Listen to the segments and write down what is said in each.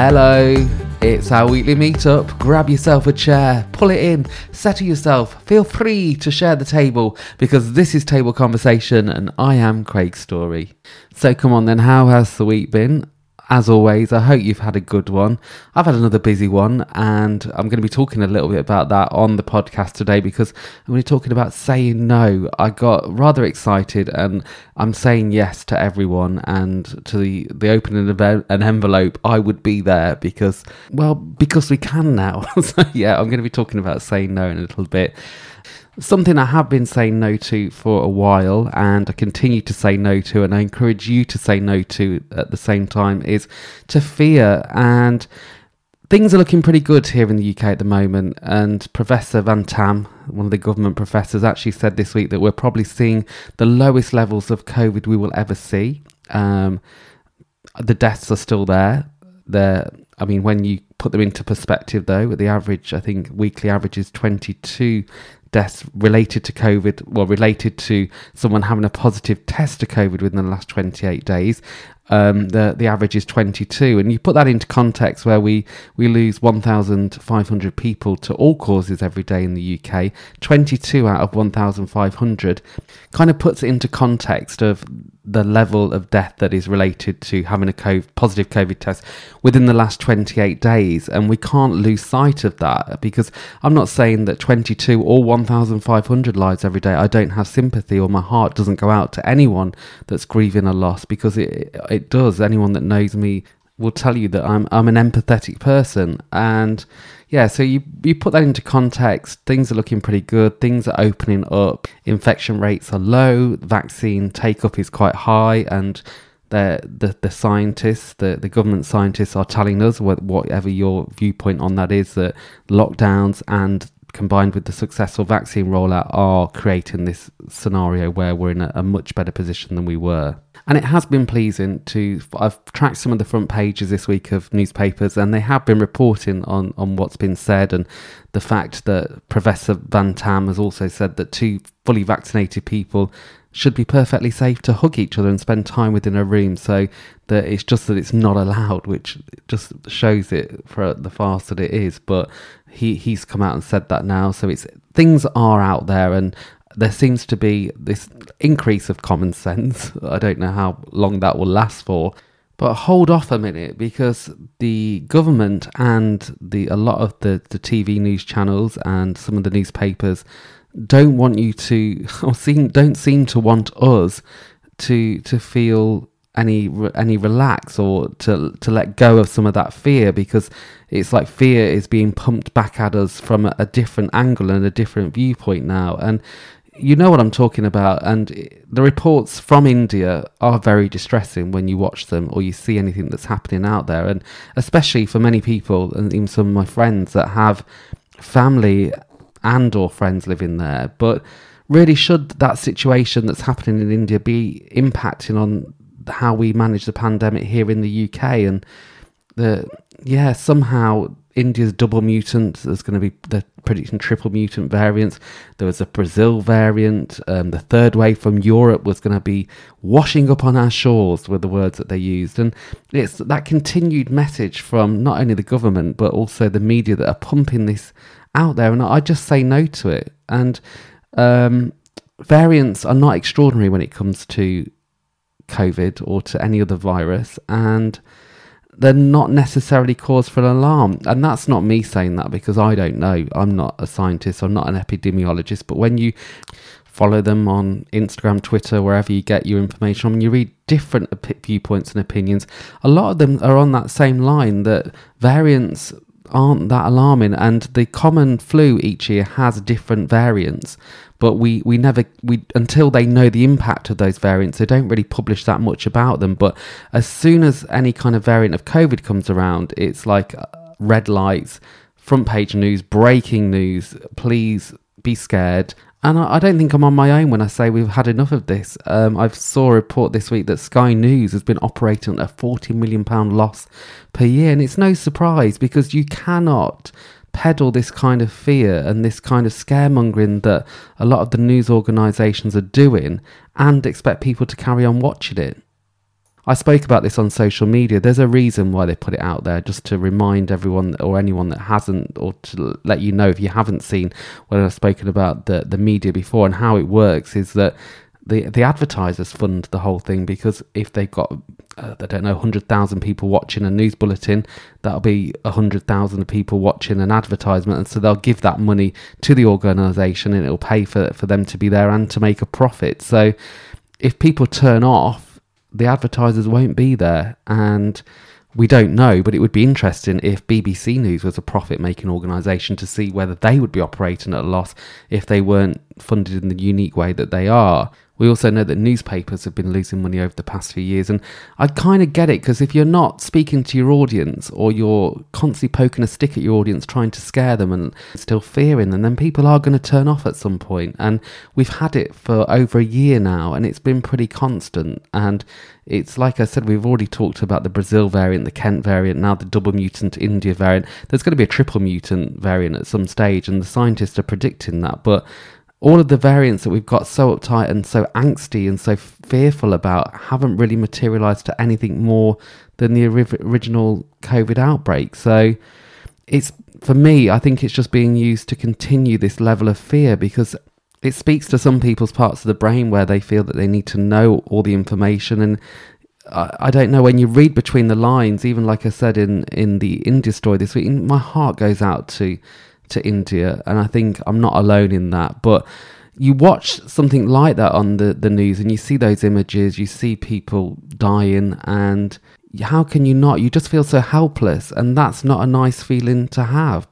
Hello, it's our weekly meetup. Grab yourself a chair, pull it in, settle yourself. Feel free to share the table because this is Table Conversation and I am Craig Story. So come on then, how has the week been? As always, I hope you've had a good one. I've had another busy one, and I'm going to be talking a little bit about that on the podcast today because I'm going to be talking about saying no. I got rather excited, and I'm saying yes to everyone and to the, the opening of an envelope. I would be there because, well, because we can now. so, yeah, I'm going to be talking about saying no in a little bit. Something I have been saying no to for a while and I continue to say no to, and I encourage you to say no to at the same time, is to fear. And things are looking pretty good here in the UK at the moment. And Professor Van Tam, one of the government professors, actually said this week that we're probably seeing the lowest levels of COVID we will ever see. Um, the deaths are still there. They're, I mean, when you put them into perspective, though, the average, I think, weekly average is 22 deaths related to COVID, well, related to someone having a positive test to COVID within the last 28 days. Um, the the average is 22, and you put that into context where we we lose 1,500 people to all causes every day in the UK. 22 out of 1,500 kind of puts it into context of the level of death that is related to having a COVID, positive COVID test within the last 28 days. And we can't lose sight of that because I'm not saying that 22 or 1,500 lives every day, I don't have sympathy or my heart doesn't go out to anyone that's grieving a loss because it, it does. Anyone that knows me will tell you that I'm, I'm an empathetic person. And yeah, so you, you put that into context, things are looking pretty good, things are opening up, infection rates are low, vaccine take up is quite high, and the, the, the scientists, the, the government scientists are telling us, whatever your viewpoint on that is, that lockdowns and combined with the successful vaccine rollout are creating this scenario where we're in a, a much better position than we were. And it has been pleasing to. I've tracked some of the front pages this week of newspapers, and they have been reporting on, on what's been said and the fact that Professor Van Tam has also said that two fully vaccinated people should be perfectly safe to hug each other and spend time within a room. So that it's just that it's not allowed, which just shows it for the farce that it is. But he he's come out and said that now, so it's things are out there, and there seems to be this increase of common sense. I don't know how long that will last for. But hold off a minute because the government and the a lot of the, the TV news channels and some of the newspapers don't want you to or seem don't seem to want us to to feel any any relax or to to let go of some of that fear because it's like fear is being pumped back at us from a, different angle and a different viewpoint now. And you know what I'm talking about, and the reports from India are very distressing when you watch them or you see anything that's happening out there, and especially for many people and even some of my friends that have family and or friends living there. But really, should that situation that's happening in India be impacting on how we manage the pandemic here in the UK and the yeah somehow India's double mutant. There's going to be the predicting triple mutant variants. There was a Brazil variant. Um, the third wave from Europe was going to be washing up on our shores, were the words that they used. And it's that continued message from not only the government but also the media that are pumping this out there. And I just say no to it. And um, variants are not extraordinary when it comes to COVID or to any other virus. And they're not necessarily cause for alarm. And that's not me saying that because I don't know. I'm not a scientist, I'm not an epidemiologist. But when you follow them on Instagram, Twitter, wherever you get your information and you read different viewpoints and opinions, a lot of them are on that same line that variants aren't that alarming and the common flu each year has different variants but we we never we until they know the impact of those variants they don't really publish that much about them but as soon as any kind of variant of covid comes around it's like uh, red lights front page news breaking news please be scared and I, don't think I'm on my own when I say we've had enough of this. Um, I saw a report this week that Sky News has been operating at a 40 million pound loss per year, and it's no surprise because you cannot peddle this kind of fear and this kind of scaremongering that a lot of the news organisations are doing and expect people to carry on watching it. I spoke about this on social media. There's a reason why they put it out there, just to remind everyone or anyone that hasn't, or to let you know if you haven't seen when I've spoken about the, the media before and how it works is that the the advertisers fund the whole thing because if they've got uh, I don't know 100,000 people watching a news bulletin that'll be 100,000 people watching an advertisement. And so they'll give that money to the organization and it'll pay for for them to be there and to make a profit. So if people turn off the advertisers won't be there. And we don't know, but it would be interesting if BBC News was a profit making organisation to see whether they would be operating at a loss if they weren't funded in the unique way that they are. We also know that newspapers have been losing money over the past few years, and I kind of get it because if you're not speaking to your audience or you're constantly poking a stick at your audience, trying to scare them and still fearing them, then people are going to turn off at some point. And we've had it for over a year now, and it's been pretty constant. And it's like I said, we've already talked about the Brazil variant, the Kent variant, now the double mutant India variant. There's going to be a triple mutant variant at some stage, and the scientists are predicting that. But all of the variants that we've got so uptight and so angsty and so fearful about haven't really materialized to anything more than the original COVID outbreak. So it's for me, I think it's just being used to continue this level of fear because it speaks to some people's parts of the brain where they feel that they need to know all the information and I, I don't know when you read between the lines even like i said in in the india story this week my heart goes out to to India, and I think I'm not alone in that. But you watch something like that on the, the news and you see those images, you see people dying, and how can you not? You just feel so helpless, and that's not a nice feeling to have.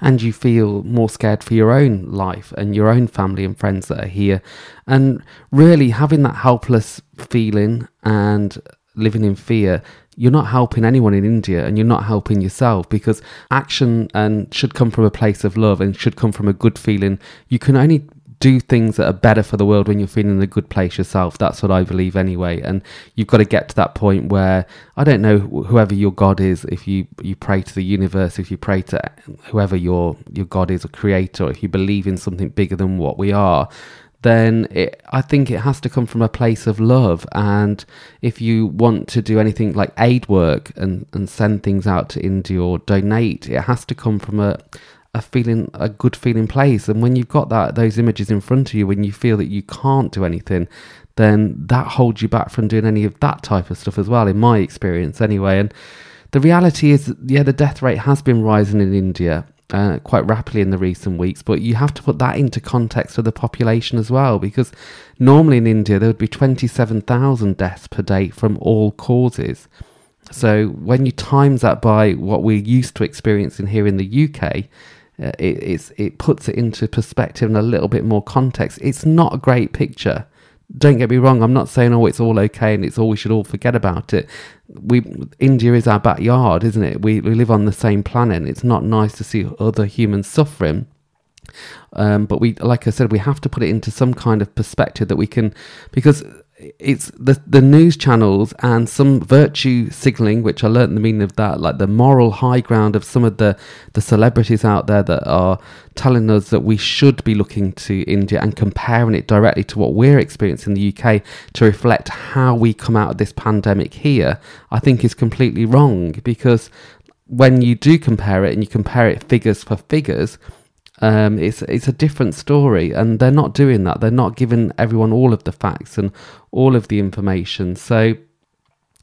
And you feel more scared for your own life and your own family and friends that are here. And really having that helpless feeling and living in fear you're not helping anyone in India and you're not helping yourself because action and should come from a place of love and should come from a good feeling. You can only do things that are better for the world when you're feeling in a good place yourself. That's what I believe anyway. And you've got to get to that point where I don't know whoever your God is. If you you pray to the universe, if you pray to whoever your your God is, a creator, if you believe in something bigger than what we are, then it, I think it has to come from a place of love. And if you want to do anything like aid work and, and send things out to India or donate, it has to come from a, a feeling, a good feeling place. And when you've got that those images in front of you, when you feel that you can't do anything, then that holds you back from doing any of that type of stuff as well, in my experience anyway. And the reality is, yeah, the death rate has been rising in India uh, quite rapidly in the recent weeks, but you have to put that into context of the population as well, because normally in India there would be 27,000 deaths per day from all causes. So when you times that by what we're used to experiencing here in the UK, uh, it, it puts it into perspective and a little bit more context. It's not a great picture don't get me wrong, I'm not saying oh it's all okay and it's all we should all forget about it. We India is our backyard, isn't it? We we live on the same planet. It's not nice to see other humans suffering. Um, but we, like I said, we have to put it into some kind of perspective that we can, because it's the the news channels and some virtue signaling, which I learned the meaning of that, like the moral high ground of some of the the celebrities out there that are telling us that we should be looking to India and comparing it directly to what we're experiencing in the UK to reflect how we come out of this pandemic here, I think is completely wrong. Because when you do compare it and you compare it figures for figures um, it's it's a different story, and they're not doing that. They're not giving everyone all of the facts and all of the information. So,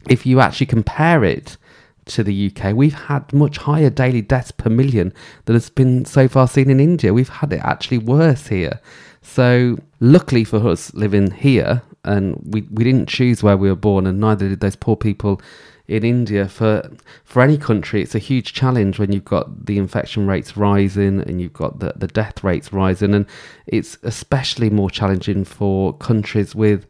if you actually compare it to the UK, we've had much higher daily deaths per million than has been so far seen in India. We've had it actually worse here. So, luckily for us living here, and we, we didn't choose where we were born, and neither did those poor people in India for for any country, it's a huge challenge when you've got the infection rates rising and you've got the, the death rates rising, and it's especially more challenging for countries with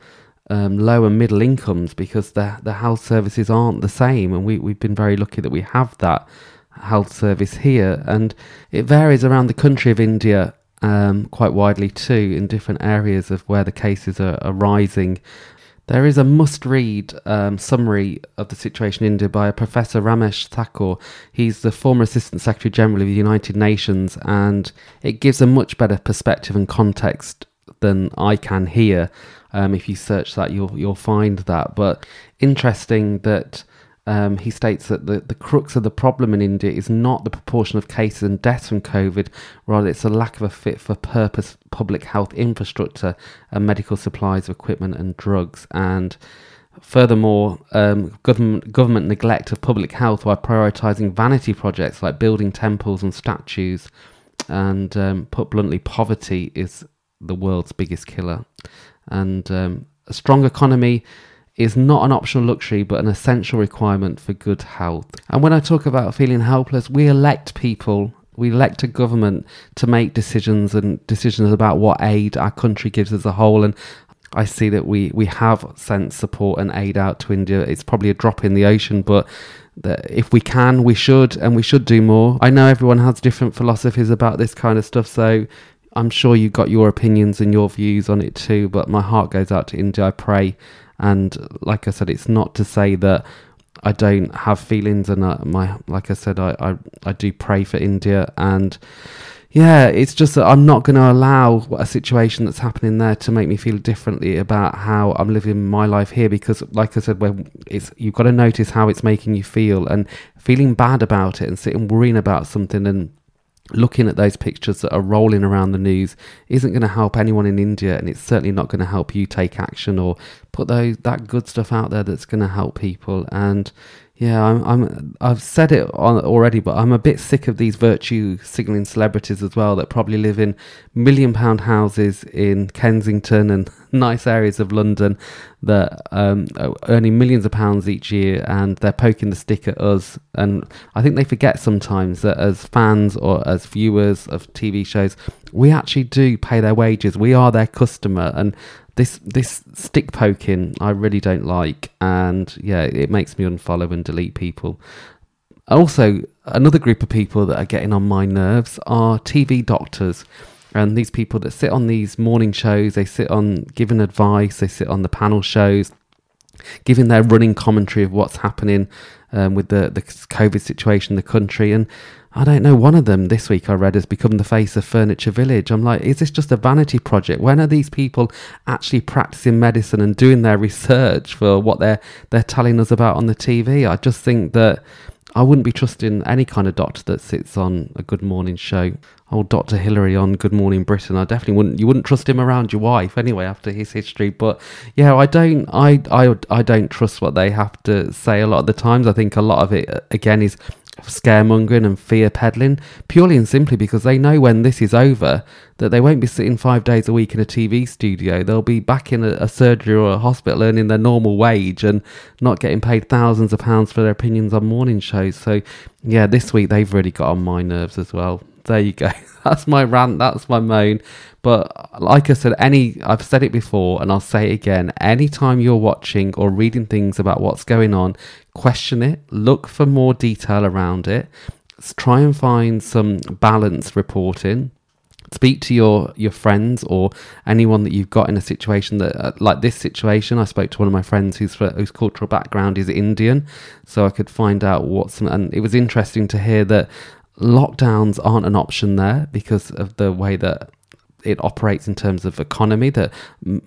um, low and middle incomes because the the health services aren't the same, and we we've been very lucky that we have that health service here, and it varies around the country of India um, quite widely too in different areas of where the cases are, are rising there is a must read um, summary of the situation in India by Professor Ramesh Thakur. He's the former Assistant Secretary General of the United Nations, and it gives a much better perspective and context than I can here Um, if you search that, you'll you'll find that. But interesting that um, he states that the, the crux of the problem in India is not the proportion of cases and deaths from COVID, rather, it's a lack of a fit for purpose public health infrastructure and medical supplies, equipment, and drugs. And furthermore, um, government, government neglect of public health by prioritising vanity projects like building temples and statues. And um, put bluntly, poverty is the world's biggest killer. And um, a strong economy is not an optional luxury but an essential requirement for good health. And when I talk about feeling helpless, we elect people, we elect a government to make decisions and decisions about what aid our country gives as a whole. And I see that we, we have sent support and aid out to India. It's probably a drop in the ocean, but if we can, we should, and we should do more. I know everyone has different philosophies about this kind of stuff, so I'm sure you've got your opinions and your views on it too. But my heart goes out to India. I pray and like I said, it's not to say that I don't have feelings, and uh, my like I said, I, I I do pray for India, and yeah, it's just that I'm not going to allow a situation that's happening there to make me feel differently about how I'm living my life here. Because, like I said, when it's you've got to notice how it's making you feel, and feeling bad about it, and sitting worrying about something, and looking at those pictures that are rolling around the news isn't going to help anyone in India, and it's certainly not going to help you take action or put those that good stuff out there that's going to help people. And yeah, I'm, I'm I've said it already, but I'm a bit sick of these virtue signaling celebrities as well that probably live in million pound houses in Kensington and nice areas of London that um, are earning millions of pounds each year, and they're poking the stick at us. And I think they forget sometimes that as fans or as viewers of TV shows, we actually do pay their wages. We are their customer, and this this stick poking I really don't like, and yeah, it makes me unfollow and delete people. Also, another group of people that are getting on my nerves are TV doctors. And these people that sit on these morning shows, they sit on giving advice, they sit on the panel shows, giving their running commentary of what's happening um, with the, the COVID situation in the country. And I don't know, one of them this week I read has become the face of Furniture Village. I'm like, is this just a vanity project? When are these people actually practicing medicine and doing their research for what they're they're telling us about on the TV? I just think that I wouldn't be trusting any kind of doctor that sits on a Good Morning show. Old Dr. Hilary on Good Morning Britain. I definitely wouldn't. You wouldn't trust him around your wife anyway after his history. But yeah, I don't. I I I don't trust what they have to say a lot of the times. I think a lot of it again is scaremongering and fear peddling purely and simply because they know when this is over that they won't be sitting five days a week in a TV studio. They'll be back in a, a, surgery or a hospital earning their normal wage and not getting paid thousands of pounds for their opinions on morning shows. So, yeah, this week they've really got on my nerves as well. There you go. That's my rant. That's my moan. But like I said, any I've said it before and I'll say it again. Anytime you're watching or reading things about what's going on, question it, look for more detail around it, try and find some balanced reporting. Speak to your your friends or anyone that you've got in a situation that uh, like this situation. I spoke to one of my friends whose whose cultural background is Indian, so I could find out what's and it was interesting to hear that lockdowns aren't an option there because of the way that it operates in terms of economy that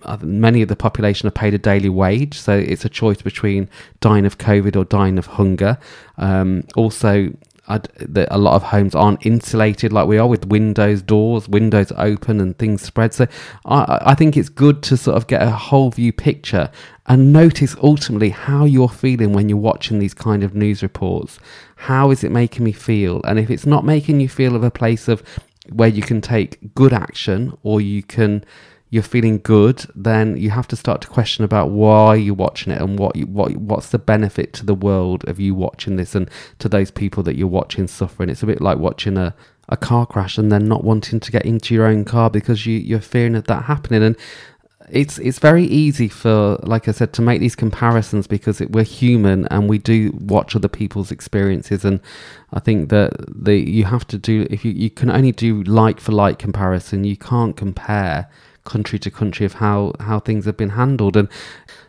uh, many of the population are paid a daily wage so it's a choice between dying of covid or dying of hunger um, also I'd, a lot of homes aren't insulated like we are with windows, doors, windows open and things spread. So I, I think it's good to sort of get a whole view picture and notice ultimately how you're feeling when you're watching these kind of news reports. How is it making me feel? And if it's not making you feel of a place of where you can take good action or you can you're feeling good, then you have to start to question about why you're watching it and what you, what what's the benefit to the world of you watching this and to those people that you're watching suffering. It's a bit like watching a a car crash and then not wanting to get into your own car because you you're fearing of that happening and it's it's very easy for like i said to make these comparisons because it, we're human and we do watch other people's experiences. And i think that the you have to do if you, you can only do like for like comparison you can't compare country to country of how how things have been handled. And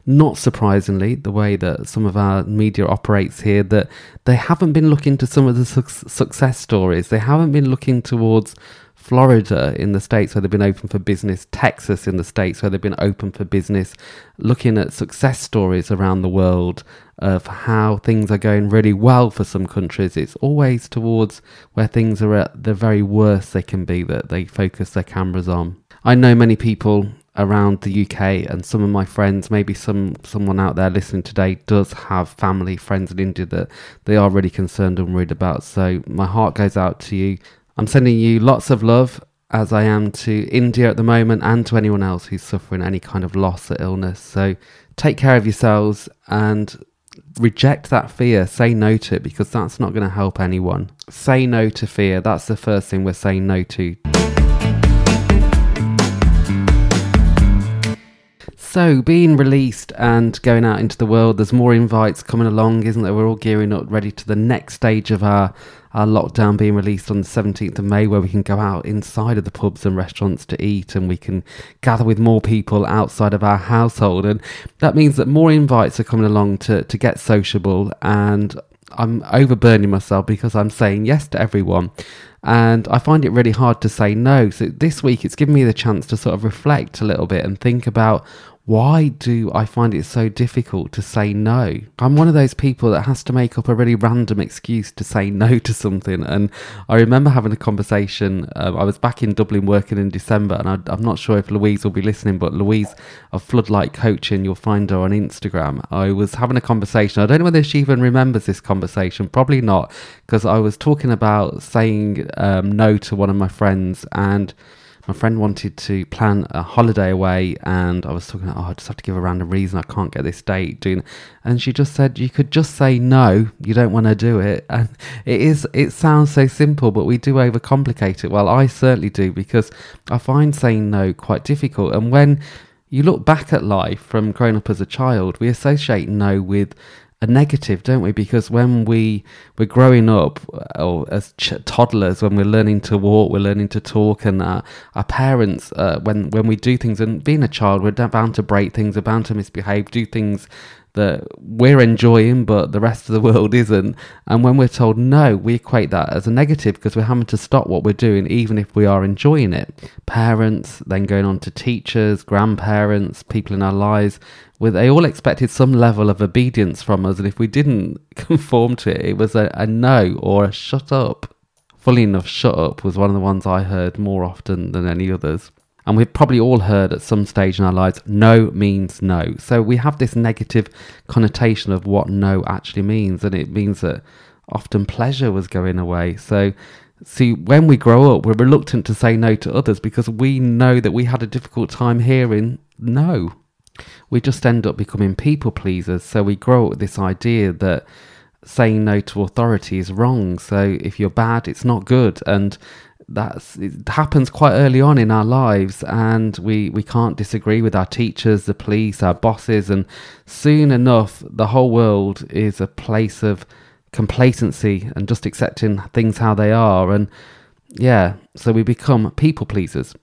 not surprisingly the way that some of our media operates here that they haven't been looking to some of the su- success stories. They haven't been looking towards Florida in the States where they've been open for business, Texas in the States where they've been open for business, looking at success stories around the world uh, of how things are going really well for some countries. It's always towards where things are at the very worst they can be that they focus their cameras on. I know many people around the UK and some of my friends, maybe some someone out there listening today does have family, friends in India that they are really concerned and worried about. So my heart goes out to you. I'm sending you lots of love as I am to India at the moment and to anyone else who's suffering any kind of loss or illness. So take care of yourselves and reject that fear. Say no to it because that's not going to help anyone. Say no to fear. That's the first thing we're saying no to. So, being released and going out into the world, there's more invites coming along, isn't there? We're all gearing up, ready to the next stage of our, our lockdown being released on the 17th of May, where we can go out inside of the pubs and restaurants to eat and we can gather with more people outside of our household. And that means that more invites are coming along to, to get sociable. And I'm overburning myself because I'm saying yes to everyone and I find it really hard to say no. So this week it's given me the chance to sort of reflect a little bit and think about why do I find it so difficult to say no? I'm one of those people that has to make up a really random excuse to say no to something. And I remember having a conversation. Uh, I was back in Dublin working in December, and I, am not sure if Louise will be listening, but Louise of Floodlight Coaching, you'll find her on Instagram. I was having a conversation. I don't know whether she even remembers this conversation. Probably not, because I was talking about saying um, no to one of my friends and my friend wanted to plan a holiday away, and I was talking, about, oh, I just have to give a random reason I can't get this date. Doing, and she just said, you could just say no, you don't want to do it. And it is, it sounds so simple, but we do overcomplicate it. Well, I certainly do because I find saying no quite difficult. And when you look back at life from growing up as a child, we associate no with a negative, don't we? Because when we we're growing up, or as ch- toddlers, when we're learning to walk, we're learning to talk, and uh, our parents, uh, when when we do things, and being a child, we're bound to break things, we're bound to misbehave, do things that we're enjoying, but the rest of the world isn't. And when we're told no, we equate that as a negative because we're having to stop what we're doing, even if we are enjoying it. Parents, then going on to teachers, grandparents, people in our lives, they all expected some level of obedience from us. And if we didn't conform to it, it was a, a no or a shut up. Fully enough, shut up was one of the ones I heard more often than any others. And we've probably all heard at some stage in our lives, no means no. So we have this negative connotation of what no actually means. And it means that often pleasure was going away. So, see, when we grow up, we're reluctant to say no to others because we know that we had a difficult time hearing no. We just end up becoming people pleasers. So we grow up with this idea that saying no to authority is wrong. So if you're bad, it's not good. And that's it happens quite early on in our lives and we we can't disagree with our teachers the police our bosses and soon enough the whole world is a place of complacency and just accepting things how they are and yeah so we become people pleasers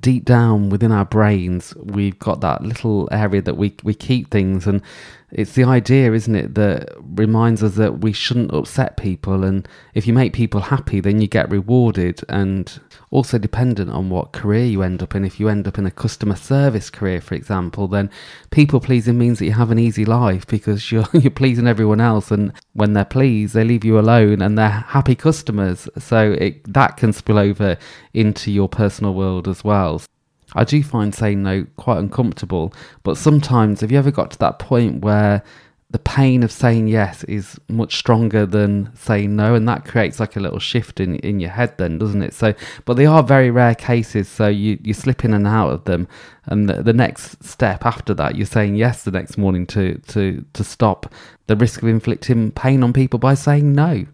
deep down within our brains we've got that little area that we we keep things and it's the idea, isn't it, that reminds us that we shouldn't upset people. And if you make people happy, then you get rewarded. And also dependent on what career you end up in. If you end up in a customer service career, for example, then people pleasing means that you have an easy life because you're, you're pleasing everyone else. And when they're pleased, they leave you alone and they're happy customers. So it, that can spill over into your personal world as well. I do find saying no quite uncomfortable, but sometimes have you ever got to that point where the pain of saying yes is much stronger than saying no, and that creates like a little shift in, in your head, then, doesn't it? So, but they are very rare cases, so you, you slip in and out of them, and the, the next step after that, you're saying yes the next morning to, to, to stop the risk of inflicting pain on people by saying no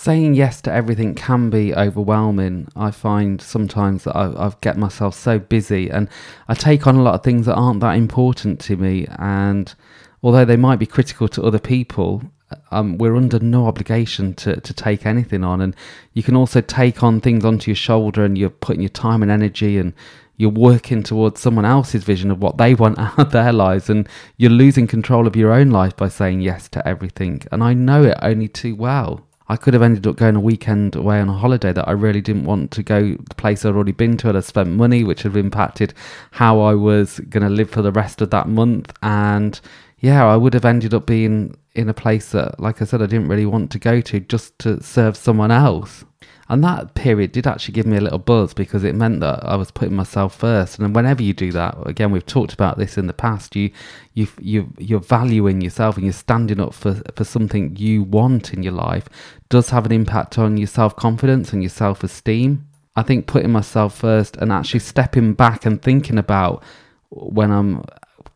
saying yes to everything can be overwhelming. I find sometimes that I, I get myself so busy and I take on a lot of things that aren't that important to me. And although they might be critical to other people, um, we're under no obligation to, to take anything on. And you can also take on things onto your shoulder and you're putting your time and energy and you're working towards someone else's vision of what they want out of their lives and you're losing control of your own life by saying yes to everything. And I know it only too well. I could have ended up going a weekend away on a holiday that I really didn't want to go the place I'd already been to and I spent money which have impacted how I was going to live for the rest of that month and yeah I would have ended up being in a place that like I said I didn't really want to go to just to serve someone else and that period did actually give me a little buzz because it meant that I was putting myself first. And whenever you do that, again, we've talked about this in the past. You, you, you, you're valuing yourself and you're standing up for for something you want in your life. Does have an impact on your self confidence and your self esteem. I think putting myself first and actually stepping back and thinking about when I'm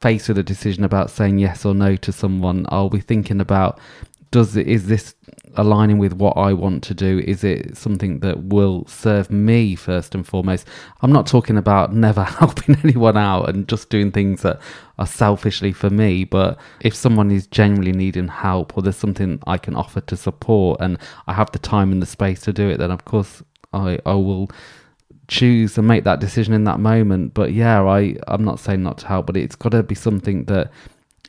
faced with a decision about saying yes or no to someone, I'll be thinking about does is this aligning with what I want to do? Is it something that will serve me first and foremost? I'm not talking about never helping anyone out and just doing things that are selfishly for me, but if someone is genuinely needing help or there's something I can offer to support and I have the time and the space to do it, then of course I I will choose and make that decision in that moment. But yeah, I I'm not saying not to help, but it's got to be something that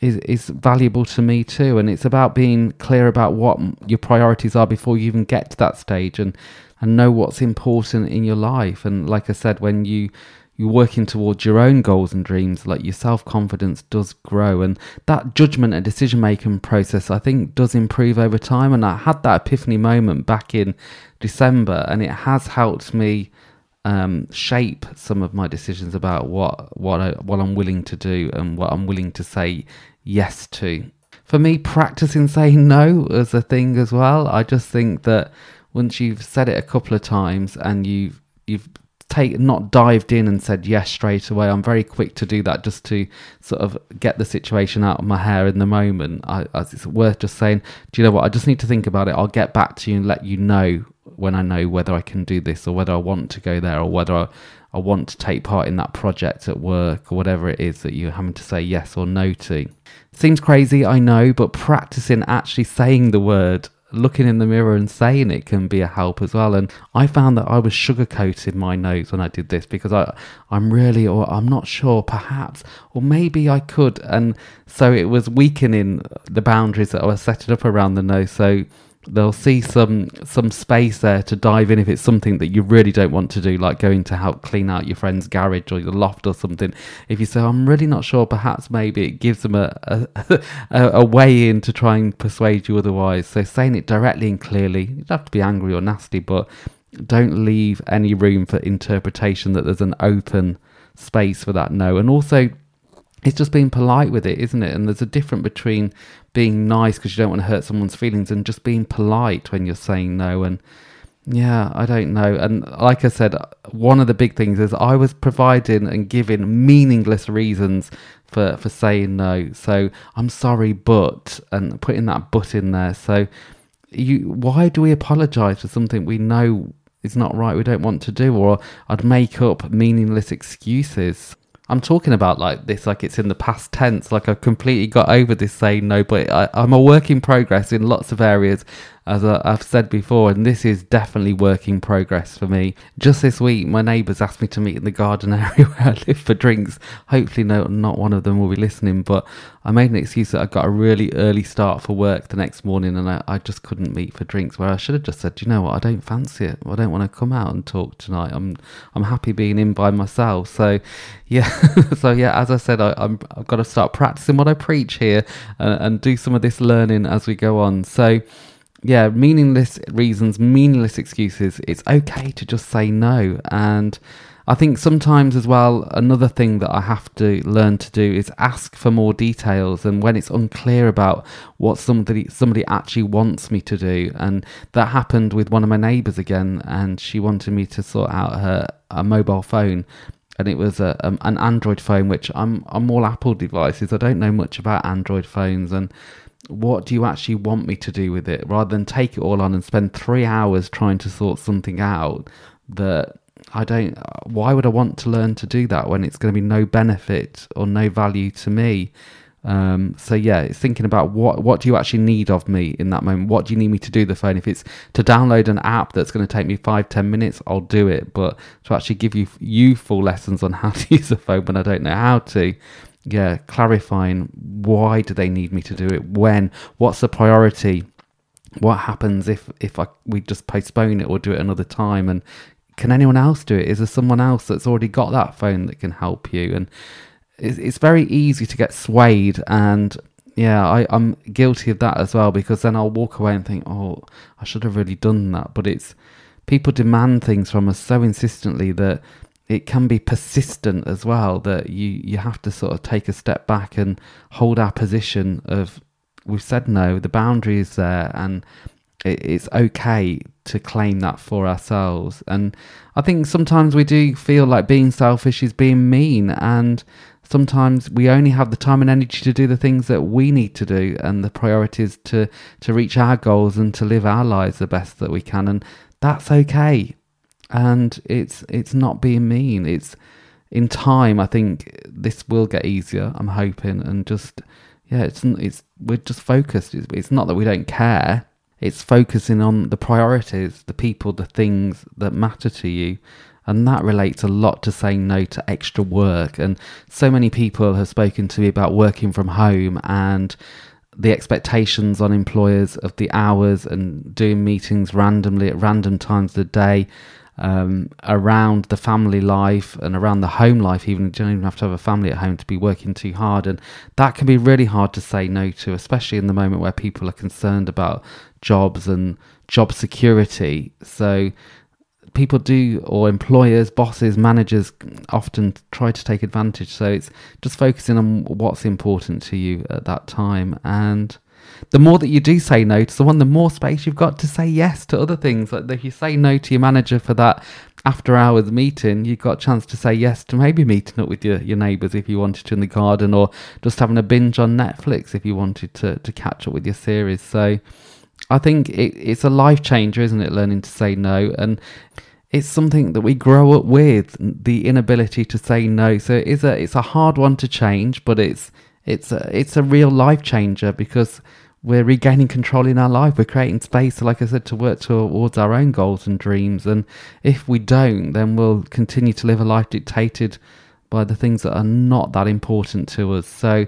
is is valuable to me too. And it's about being clear about what your priorities are before you even get to that stage and and know what's important in your life. And like i said when you you're working towards your own goals and dreams like your self-confidence does grow. And that judgment and decision making process i think does improve over time. And i had that epiphany moment back in december and it has helped me um, shape some of my decisions about what what I, what I'm willing to do and what I'm willing to say yes to. For me, practicing saying no is a thing as well. I just think that once you've said it a couple of times and you've you've take not dived in and said yes straight away. I'm very quick to do that just to sort of get the situation out of my hair in the moment. I, it's worth just saying, do you know what? I just need to think about it. I'll get back to you and let you know when I know whether I can do this or whether I want to go there or whether I, I want to take part in that project at work or whatever it is that you're having to say yes or no to. Seems crazy, I know, but practicing actually saying the word looking in the mirror and saying it can be a help as well. And I found that I was sugarcoating my noes when I did this because I, I'm really, or I'm not sure, perhaps, or maybe I could. And so it was weakening the boundaries that I was setting up around the noes. So they'll see some some space there to dive in if it's something that you really don't want to do like going to help clean out your friend's garage or your loft or something. If you say oh, i'm really not sure perhaps maybe it gives them a a, a way in to try and persuade you otherwise. So saying it directly and clearly you don't have to be angry or nasty but don't leave any room for interpretation that there's an open space for that no. And also it's just being polite with it, isn't it? And there's a difference between being nice because you don't want to hurt someone's feelings and just being polite when you're saying no. And yeah, I don't know. And like I said, one of the big things is I was providing and giving meaningless reasons for, for saying no. So I'm sorry, but, and putting that but in there. So you, why do we apologize for something we know is not right, we don't want to do? Or I'd make up meaningless excuses. I'm talking about like this, like it's in the past tense, like I've completely got over this saying no, but I, I'm a work in progress in lots of areas as I've said before, and this is definitely work in progress for me. Just this week, my neighbours asked me to meet in the garden area where I live for drinks. Hopefully, no, not one of them will be listening, but I made an excuse that I got a really early start for work the next morning and I, I just couldn't meet for drinks. Where I should have just said, you know what, I don't fancy it. I don't want to come out and talk tonight. I'm I'm happy being in by myself. So, yeah, so yeah, as I said, I, am I've got to start practicing what I preach here uh, and do some of this learning as we go on. So yeah, meaningless reasons, meaningless excuses. It's okay to just say no. And I think sometimes as well, another thing that I have to learn to do is ask for more details. And when it's unclear about what somebody somebody actually wants me to do, and that happened with one of my neighbours again, and she wanted me to sort out her a mobile phone. And it was a, um, an Android phone, which I'm I'm all Apple devices. I don't know much about Android phones, and what do you actually want me to do with it? Rather than take it all on and spend three hours trying to sort something out that I don't why would I want to learn to do that when it's going to be no benefit or no value to me? Um, so yeah thinking about what what do you actually need of me in that moment? What do you need me to do the phone? If it's to download an app that's going to take me five ten minutes I'll do it. But to actually give you you full lessons on how to use a phone when I don't know how to yeah, clarifying why do they need me to do it, when, what's the priority, what happens if if I, we just postpone it or do it another time and can anyone else do it? Is there someone else that's already got that phone that can help you? And it's, it's very easy to get swayed and yeah I, i'm guilty of that as well because then i'll walk away and think oh i should have really done that. But it's people demand things from us so insistently that it can be persistent as well that you you have to sort of take a step back and hold our position of we've said no the boundary is there and it, it's okay to claim that for ourselves. And i think sometimes we do feel like being selfish is being mean and sometimes we only have the time and energy to do the things that we need to do and the priorities to to reach our goals and to live our lives the best that we can. And that's okay and it's it's not being mean. It's in time i think this will get easier i'm hoping. And just yeah it's it's we're just focused. It's, it's not that we don't care. It's focusing on the priorities the people the things that matter to you. And that relates a lot to saying no to extra work. And so many people have spoken to me about working from home and the expectations on employers of the hours and doing meetings randomly at random times of the day um, around the family life and around the home life. Even you don't even have to have a family at home to be working too hard, and that can be really hard to say no to, especially in the moment where people are concerned about jobs and job security. So people do, or employers, bosses, managers often try to take advantage. So it's just focusing on what's important to you at that time and the more that you do say no to someone, the more space you've got to say yes to other things. Like if you say no to your manager for that after hours meeting, you've got a chance to say yes to maybe meeting up with your, your neighbours if you wanted to in the garden or just having a binge on Netflix if you wanted to, to catch up with your series. So I think it, it's a life changer, isn't it? Learning to say no. And it's something that we grow up with the inability to say no. So it is a it's a hard one to change, but it's it's a, it's a real life changer because we're regaining control in our life. We're creating space, like I said, to work towards our own goals and dreams. And if we don't, then we'll continue to live a life dictated by the things that are not that important to us. So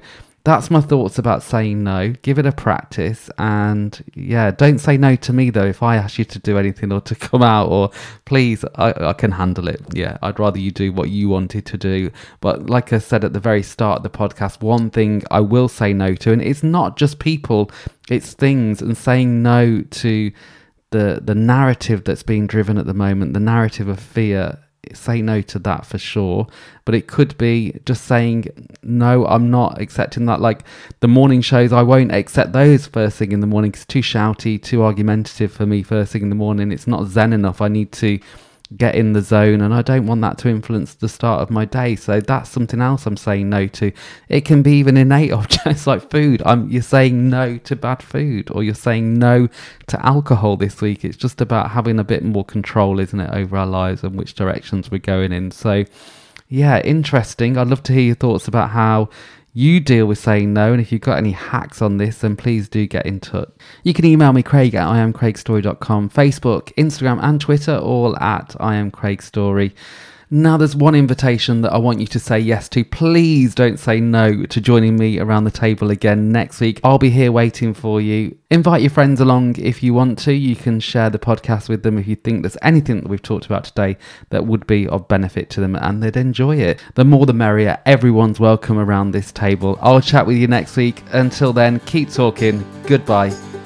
that's my thoughts about saying no. Give it a practice, and yeah, don't say no to me though. If I ask you to do anything or to come out, or please, I, I can handle it. Yeah, I'd rather you do what you wanted to do. But like I said at the very start of the podcast, one thing I will say no to, and it's not just people, it's things, and saying no to the the narrative that's being driven at the moment, the narrative of fear say no to that for sure. But it could be just saying, no, I'm not accepting that. Like the morning shows, I won't accept those first thing in the morning. It's too shouty, too argumentative for me first thing in the morning. It's not zen enough. I need to get in the zone and I don't want that to influence the start of my day. So that's something else I'm saying no to. It can be even innate objects like food. I'm you're saying no to bad food or you're saying no to alcohol this week. It's just about having a bit more control, isn't it, over our lives and which directions we're going in. So yeah, interesting. I'd love to hear your thoughts about how you deal with saying no. And if you've got any hacks on this, then please do get in touch. You can email me, Craig at iamcraigstory.com, Facebook, Instagram, and Twitter, all at iamcraigstory. Now, there's one invitation that I want you to say yes to. Please don't say no to joining me around the table again next week. I'll be here waiting for you. Invite your friends along if you want to. You can share the podcast with them if you think there's anything that we've talked about today that would be of benefit to them and they'd enjoy it. The more the merrier. Everyone's welcome around this table. I'll chat with you next week. Until then, keep talking. Goodbye.